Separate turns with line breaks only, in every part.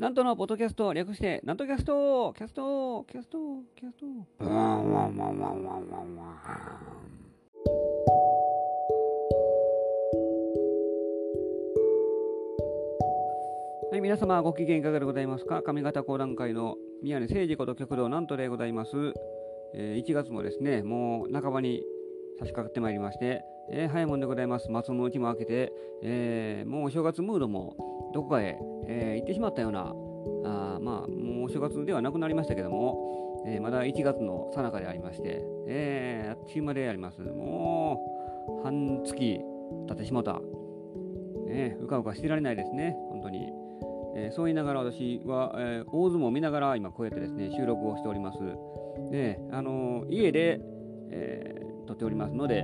なんとのポッドキャスト略して、なんとキャストキャストキャストキャスト。はい、皆様ご機嫌いかがでございますか？上方講談界の宮根誠司こと旭堂南斗でございます、えー、1月もですね、もう半ばに差し掛かってまいりまして、えー、早いもんでございます。松の内も明けて、えー、もうお正月ムードもどこかへ、えー、行ってしまったような、あまあ、もうお正月ではなくなりましたけども、え、まだ1月の最中でありまして、えー、あっちまであります。もう、半月経ってしまった。ね、うかうかしてられないですね、本当に。え、そう言いながら私は、え、大相撲を見ながら今こうやってですね、収録をしております。で、あの、家で、えー、撮っておりますので、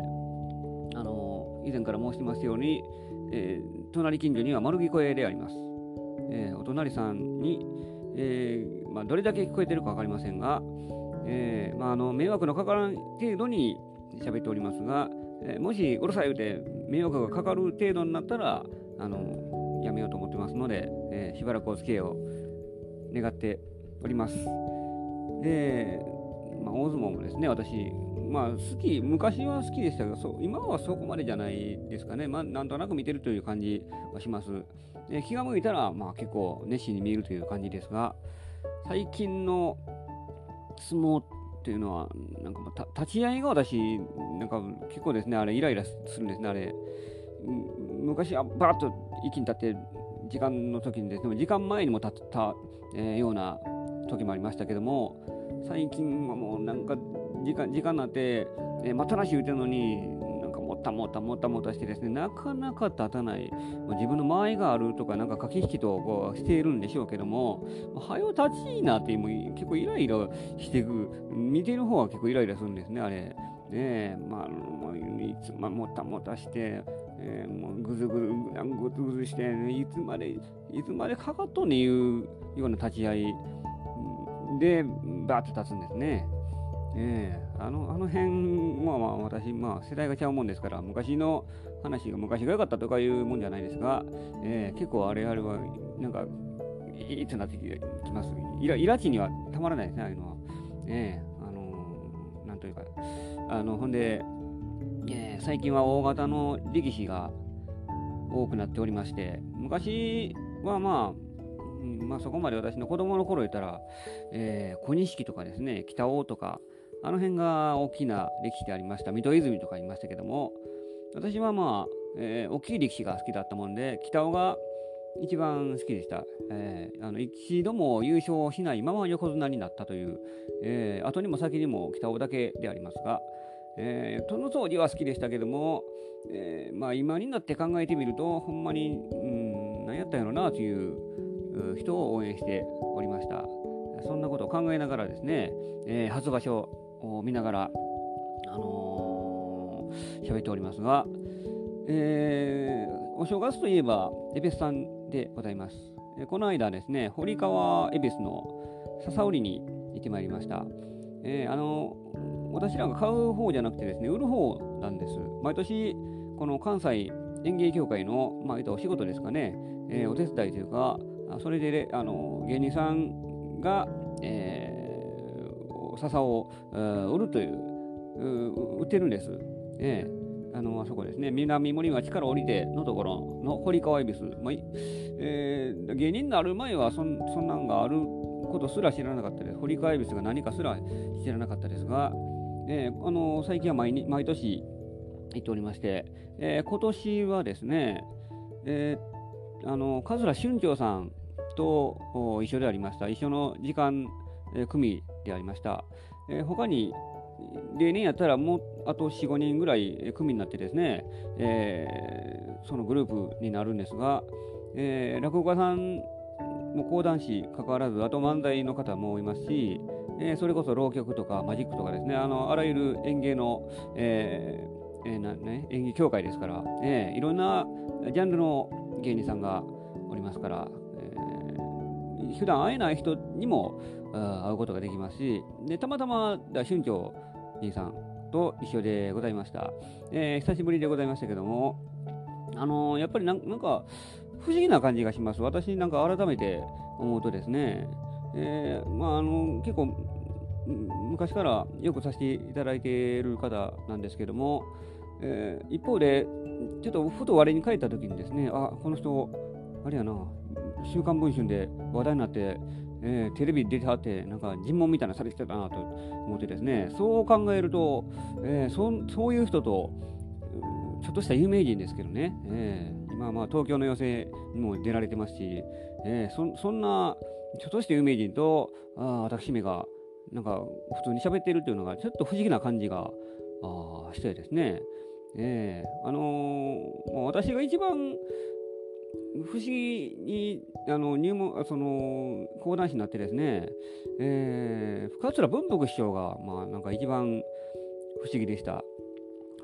あの以前から申してますように、えー、隣近所には丸聞こえであります。えー、お隣さんに、えー、まあ、どれだけ聞こえてるか分かりませんが、えまあ、あの迷惑のかからん程度に喋っておりますが、えもしうるさい言うて迷惑がかかる程度になったら、あのやめようと思ってますので、えしばらくお付き合いを願っております。で、まあ、大相撲もですね、私、まあ、好き、昔は好きでしたけど、そう今はそこまでじゃないですかね。まあ、なんとなく見てるという感じはします。で気が向いたら、まあ、結構熱心に見えるという感じですが、最近の相撲っていうのは、なんか立ち合いが私、なんか結構ですね、あれ、イライラするんですね、あれ。昔はバーッと一気に立って、時間の時にですね、時間前にも立った、えー、ような時もありましたけども、最近はもうなんか時間時間になって、えー、待たなし言うてるのに、なんかもったもたもたもたしてですね、なかなか立たない。自分の間合いがあるとか、なんか駆け引きとこうしているんでしょうけども、はよ立ちいいなってもう結構イライラしていく。見てる方は結構イライラするんですね、あれ。ねえ、まあ、もういつももたもたして、えー、もうぐずぐず、ぐずぐずして、ね、いつまで、いつまでかかっとんねいうような立ち合いで、バーッと立つんですね。えー、あのあの辺はまあ私、まあ、世代がちゃうもんですから昔の話が昔が良かったとかいうもんじゃないですが、えー、結構あれあれはなんかいいつなってきます。イライラチにはたまらないですねああいうのは、えー、あの、なんというか。あのほんで、えー、最近は大型の力士が多くなっておりまして昔はまあまあ、そこまで私の子供の頃言ったら、えー、小錦とかですね、北尾とか、あの辺が大きな歴史でありました。水戸泉とか言いましたけども、私はまあ、えー、大きい歴史が好きだったもんで、北尾が一番好きでした。えー、あの一度も優勝しないまま横綱になったという、えー、後にも先にも北尾だけでありますが、えー、の当時は好きでしたけども、えー、まあ、今になって考えてみると、ほんまに、うん、何やったんやろなという人を応援しておりました。そんなことを考えながらですね、えー、初場所を見ながら、あのー、喋っておりますが、えー、お正月といえば、エベスさんでございます。この間ですね、堀川エベスの笹売りに行ってまいりました。えー、あの私らが買う方じゃなくてですね、売る方なんです。毎年、この関西園芸協会の、まあ、お仕事ですかね、えー、お手伝いというか、それで、あの芸人さんが、えー、笹を売るという、売ってるんです。えー、あのあそこですね、南森町から降りてのところの堀川恵比寿、まあえー、芸人になる前はそんそんなんがあることすら知らなかったです。堀川恵比寿が何かすら知らなかったですが、えー、あの最近は毎毎年行っておりまして、えー、今年はですね、えーあの桂春長さんと一緒でありました。一緒の時間、えー、組でありました。えー、他に例年やったらもうあと4、5人ぐらい組になってですね、えー、そのグループになるんですが、えー、落語家さんも講談師関わらず、あと漫才の方もいますし、えー、それこそ浪曲とかマジックとかですね、あのあらゆる演芸の、えーえーなね、演技協会ですから、えー、いろんなジャンルの芸人さんがおりますから、普段会えない人にも会うことができますし、でたまたま春長兄さんと一緒でございました。えー、久しぶりでございましたけども、あのー、やっぱりなんか、不思議な感じがします。私なんか改めて思うとですね、えー、まあ、あの結構昔からよくさせていただいている方なんですけども、えー、一方で、ちょっとふと我に返った時にですね、あ、この人、あれやな、週刊文春で話題になって、えー、テレビ出てはって、なんか尋問みたいなされてたなと思ってですね、そう考えると、えー、そそういう人と、ちょっとした有名人ですけどね、えー、今まあ東京の寄席にも出られてますし、えー、そそんなちょっとした有名人とあ私めがなんか普通に喋っているというのがちょっと不思議な感じがあしてですね、えー、あのー、私が一番不思議にあの入門その講談師になってですね、えー、深浦文福師匠が、まあ、なんか一番不思議でした。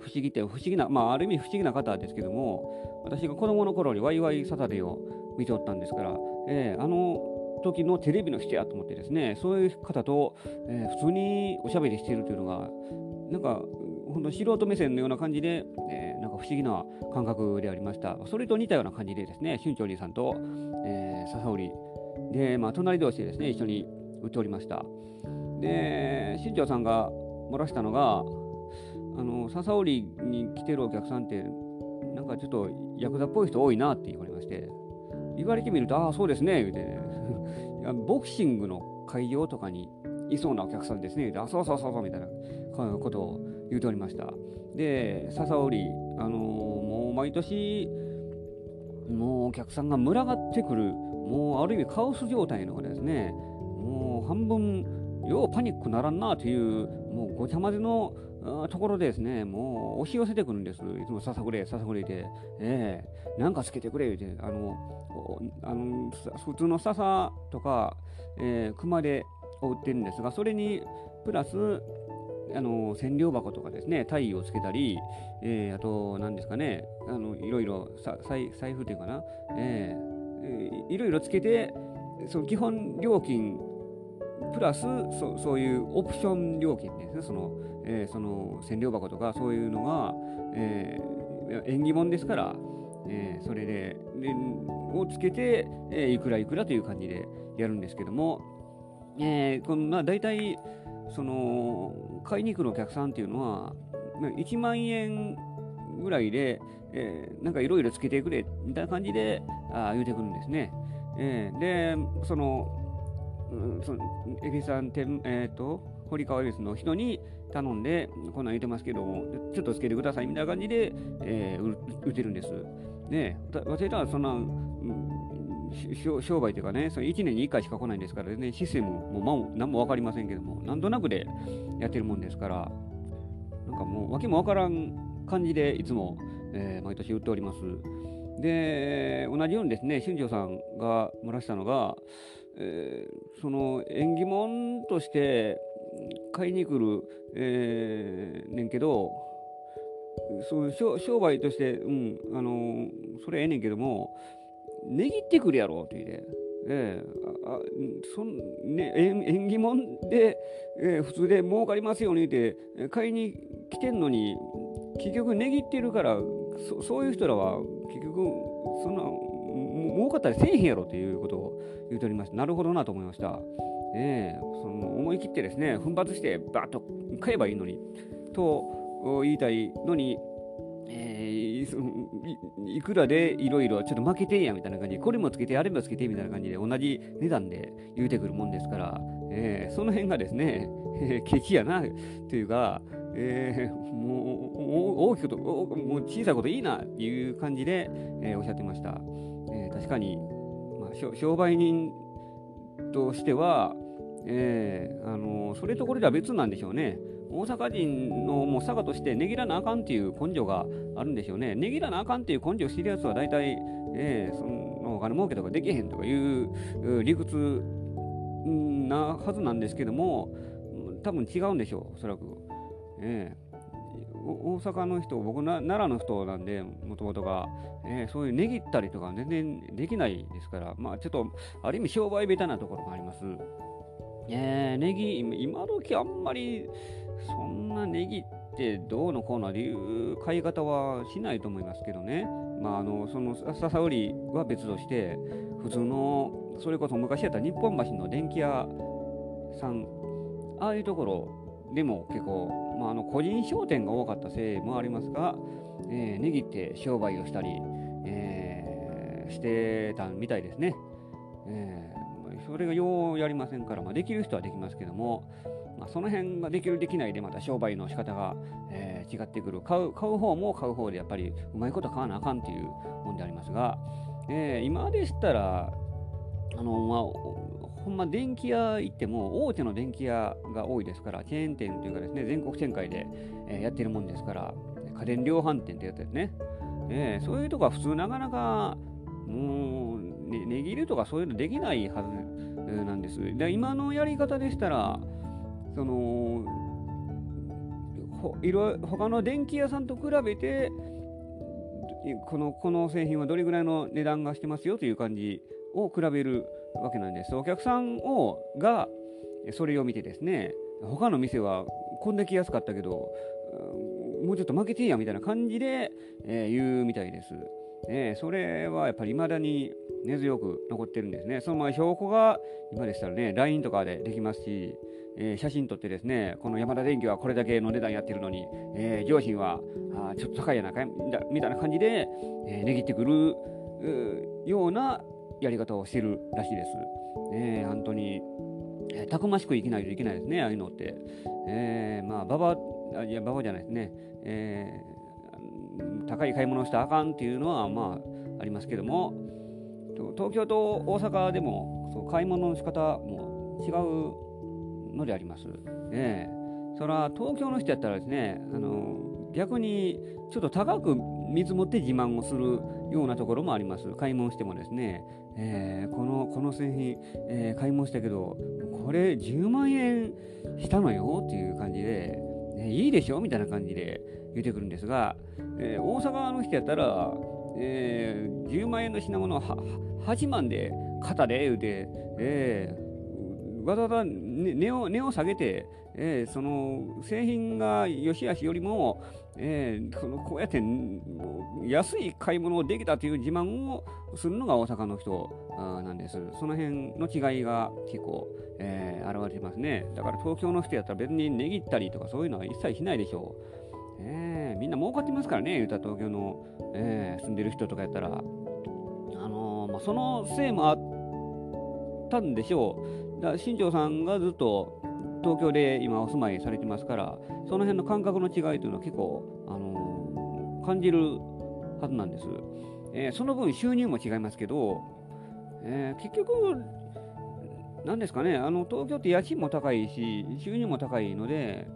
不思議って不思議な、まあ、ある意味不思議な方ですけども、私が子供の頃にワイワイサタデーを見ておったんですから、えー、あの時のテレビの人やと思ってですね、そういう方と、えー、普通におしゃべりしているというのが、なんか、本当素人目線のような感じで、えー、なんか不思議な感覚でありました。それと似たような感じでですね、春長里さんと、えー、笹織で、まあ、隣同士でですね、一緒に売っておりました。で、春長さんが漏らしたのが、あの笹織に来てるお客さんってなんかちょっとヤクザっぽい人多いなって言われまして言われてみるとああそうですね言うてねボクシングの会場とかにいそうなお客さんですねあそうそうそうそうみたいなことを言うておりました。で笹織あのー、もう毎年もうお客さんが群がってくるもうある意味カオス状態のですね。もう半分ようパニックならんなというもうごちゃ混ぜのところでですね、もう押し寄せてくるんです。いつもささくれ、ささくれて、ええ。ー、なんかつけてくれ、言うて、あの、あの普通の笹とか、えー、熊で売ってるんですが、それにプラス、あの染料箱とかですね、体位をつけたり、えー、あと、何ですかね、あのいろいろ財財布というかな、えー、いろいろつけて、その基本料金プラスそそういうオプション料金ですね、そのえー、その染料箱とかそういうのが、えー、縁起物ですから、えー、それで、をつけて、えー、いくらいくらという感じでやるんですけども、えー、このまあ大体その買いに来るお客さんっていうのは、1万円ぐらいで、えー、なんかいろいろつけてくれみたいな感じであ言うてくるんですね。えー、で、その、うん、そのエビさん店、えっ、ー、と、堀川エビスの人に、頼んで、こんなん言ってますけども、ちょっとつけてくださいみたいな感じで、えー、売ってるんです。ね私らはそんな、商売というかね、その1年に1回しか来ないんですからね、システムも何も分かりませんけども、なんとなくでやってるもんですから、なんかもう訳も分からん感じでいつも、えー、毎年売っております。で、同じようにですね、新庄さんが漏らしたのが、えー、その縁起物として買いに来る、えー、ねんけどそう商売として、うんあの、それええねんけども値切ってくるやろって言って。えー、あそんね、縁起物で、えー、普通で儲かりますようにって買いに来てんのに結局値切ってるからそそういう人らは結局そんな儲かったりせえへんやろということを言うておりましたなるほどなと思いました。えー、その思い切ってですね奮発してバッと買えばいいのにと言いたいのに、えー、いくらでいろいろちょっと負けてんやみたいな感じこれもつけてあれもつけてみたいな感じで同じ値段で言うてくるもんですから、えー、その辺がですね、えー、ケチやなというか、えー、もう大きくともう小さいこといいなっていう感じで、えー、おっしゃってました、えー、確かに、まあ、商売人としては、えー、あのそれとこれでは別なんでしょうね。大阪人のもう佐賀としてねぎらなあかんっていう根性があるんでしょうね。ねぎらなあかんっていう根性をしてるやつは大体、えー、そのお金儲けとかできへんとかいう理屈なはずなんですけども、多分違うんでしょう、おそらく。えー大阪の人、僕な、奈良の人なんで、もともとが、えー、そういう値切ったりとか全然できないですから、まあちょっと、ある意味商売下手なところがあります。えー、ネギ、今時あんまり、そんなネギってどうのこうのっていう買い方はしないと思いますけどね。まあ、あのその笹売りは別として普通のそれこそ昔やった日本橋の電気屋さんああいうところでも結構、まあ、あの個人商店が多かったせいもありますが、えー、値切って商売をしたり、えー、してたみたいですね。えー、それがようやりませんから、まあ、できる人はできますけども、まあ、その辺ができるできないでまた商売の仕方が、えー、違ってくる。買う買う方も買う方でやっぱりうまいこと買わなあかんっていうもんでありますが、えー、今でしたらあのまあほんま電気屋行っても大手の電気屋が多いですからチェーン店というかですね全国展開で、えー、やってるもんですから家電量販店ってやつですね、えー、そういうとこは普通なかなかもう値切るとかそういうのできないはずなんです。で今のやり方でしたらそのほいろ他の電気屋さんと比べてこのこの製品はどれぐらいの値段がしてますよという感じを比べるわけなんです。お客さんをがそれを見てですね他の店はこんだけ安かったけどもうちょっと負けていいやみたいな感じで、えー、言うみたいです。え、それはやっぱり未だに根強く残ってるんですね。そのまあ証拠が今でしたらね LINE とかでできますし、えー、写真撮ってですねこの山田電機はこれだけの値段やってるのに、えー、上品はあちょっと高いやなかみたいな感じで、えー、値切ってくるようなやり方をしてるらしいです。ね、本当に、えー、たくましく生きないといけないですね、ああいうのって。えー、まあ、ババあ、いや、ババじゃないですね。えー、高い買い物をしたらあかんっていうのは、まあ、ありますけども、東京と大阪でも、そう買い物の仕方も違うのであります。えー、それは東京の人やったらですね、あの逆にちょっと高く見積もって自慢をするようなところもあります。買い物してもですね、えー、このこの製品、えー、買い物したけど、これ10万円したのよっていう感じで、ね、いいでしょみたいな感じで言ってくるんですが、えー、大阪の人やったら、えー、10万円の品物を8万で肩で言うて、えー、わざわざ値を値を下げて、えー、その製品が良し悪しよりも、えー、そのこうやって安い買い物をできたという自慢をするのが大阪の人なんです。その辺の違いが結構、えー、現れてますね。だから東京の人やったら別に値切ったりとかそういうのは一切しないでしょう。えー、みんな儲かってますからね、言うた東京の、えー、住んでる人とかやったら。あのー、まあ、そのせいもあったんでしょう。だ新庄さんがずっと東京で今お住まいされてますからその辺の感覚の違いというのは結構、あのー、感じるはずなんです、えー、その分収入も違いますけど、えー、結局何ですかねあの東京って家賃も高いし収入も高いので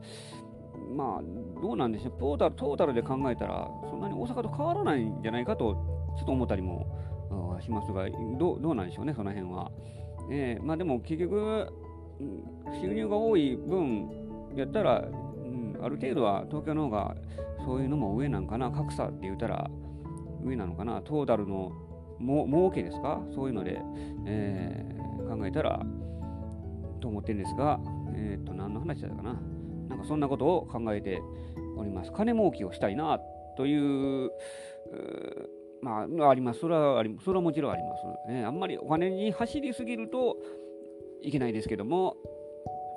まあどうなんでしょうトータルトータルで考えたらそんなに大阪と変わらないんじゃないかとちょっと思ったりもしますがどどうなんでしょうねその辺は。えー、まあでも結局収入が多い分やったら、うん、ある程度は東京の方がそういうのも上なんかな。格差って言ったら上なのかな。トータルのも儲けですか。そういうので、えー、考えたらと思ってるんですが、えっ、ー、と何の話だったかな。なんかそんなことを考えております。金儲けをしたいなというまあ、あります。それはありそれはもちろんあります、ね。あんまりお金に走りすぎると、いけないですけども、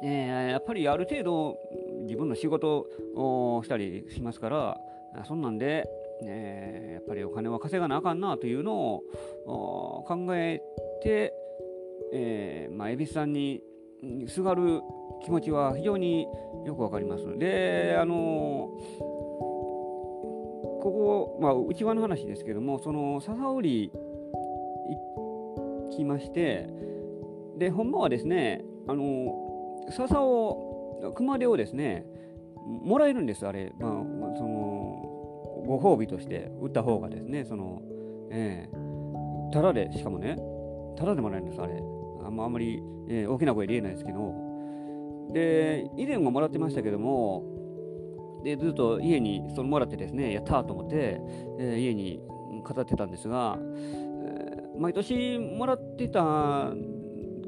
えー、やっぱりある程度自分の仕事をしたりしますからそんなんで、えー、やっぱりお金は稼がなあかんなというのを考えて、えー、まあ、蛭子さんにすがる気持ちは非常によくわかります。で、あのここ、まあ、内側の話ですけども、その笹織行きまして、で、ほんまはですね、あの、笹を、熊手をですね、もらえるんです、あれ。まあ、その、ご褒美として売った方がですね、その、えー、ただで、しかもね、ただでもらえるんです、あれ。あんまあんまり、えー、大きな声で言えないですけど。で、以前ももらってましたけども、で、ずっと家にそのもらってですね、やったと思って、えー、家に飾ってたんですが、えー、毎年もらってた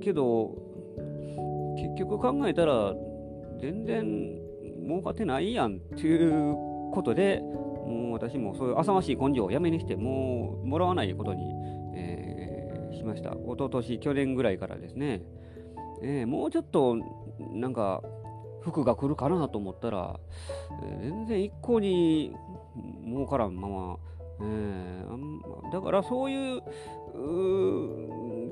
けど結局考えたら全然儲かってないやんっていうことで、もう私もそういう浅ましい根性をやめにして、もうもらわないことに、えー、しました。一昨年去年ぐらいからですね、えー、もうちょっとなんか服が来るかなと思ったら、えー、全然一向に儲からんまま、えー、だからそういう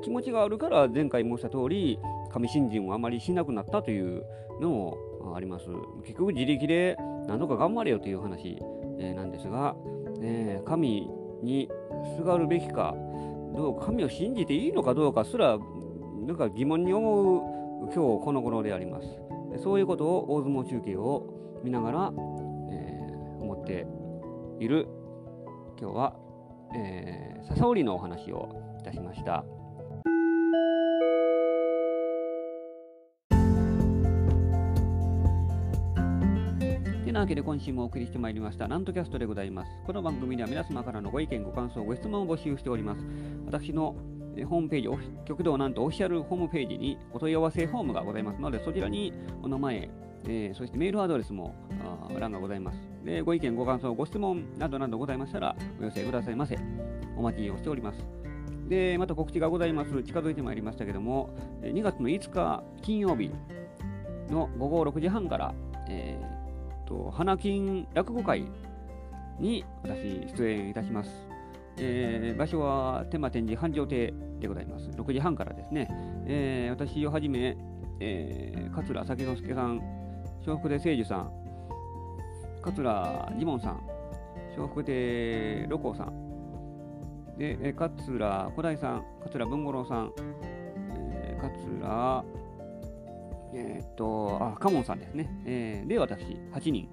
気持ちがあるから前回申した通り神信心をあまりしなくなったというのもあります。結局自力で何とか頑張れよという話、えー、なんですが、えー、神にすがるべきかどう神を信じていいのかどうかすらなんか疑問に思う今日この頃であります。そういうことを大相撲中継を見ながら、えー、思っている今日は、えー、笹織のお話をいたしました。てなわけで今週もお送りしてまいりましたなんとキャストでございます。この番組では皆様からのご意見、ご感想、ご質問を募集しております。私のホームページ、極道なんとオフィシャルホームページにお問い合わせフォームがございますので、そちらにお名前、えー、そしてメールアドレスも欄がございます。で、ご意見、ご感想、ご質問などなどございましたら、お寄せくださいませ。お待ちをしております。で、また告知がございます。近づいてまいりましたけども、2月の5日金曜日の午後6時半から、えー、と花金落語会に私出演いたします。えー、場所は天満天神繁盛亭でございます。6時半からですね、えー、私をはじめ、えー、桂酒之助さん、笑福亭清樹さん、桂ジモンさん、笑福亭六甲さん、で、え桂小大さん、桂文五郎さん、えー、桂、えー、っと、あ、カモンさんですね。えー、で、私、8人。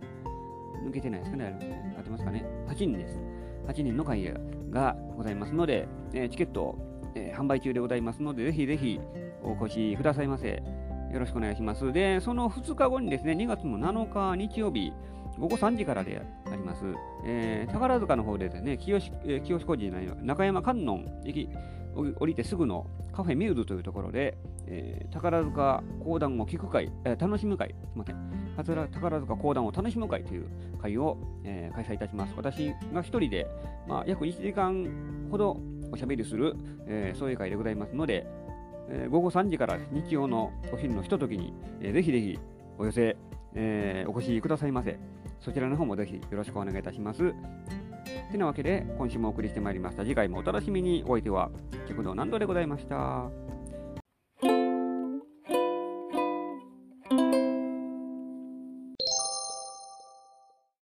抜けてないですかね合ってますかね ?8 人です。8人の会議ががございますので、えー、チケット、えー、販売中でございますので、ぜひぜひお越しくださいませ。よろしくお願いします。で、その2日後にですね、2月の7日日曜日、午後3時からであります。えー、宝塚の方でですね、清志、えー、清志工事の中山観音駅降りてすぐのカフェミューズというところで、えー、宝塚講談を聞く会、えー、楽しむ会、すみません、宝塚講談を楽しむ会という会を、えー、開催いたします。私が一人で、まあ、約1時間ほどおしゃべりする、えー、そういう会でございますので、えー、午後3時から日曜のお昼のひとときに、えー、ぜひぜひお寄せ、えー、お越しくださいませ。そちらの方もぜひよろしくお願いいたします。てなわけで、今週もお送りしてまいりました。次回もお楽しみに。お相手は、極道南度でございました。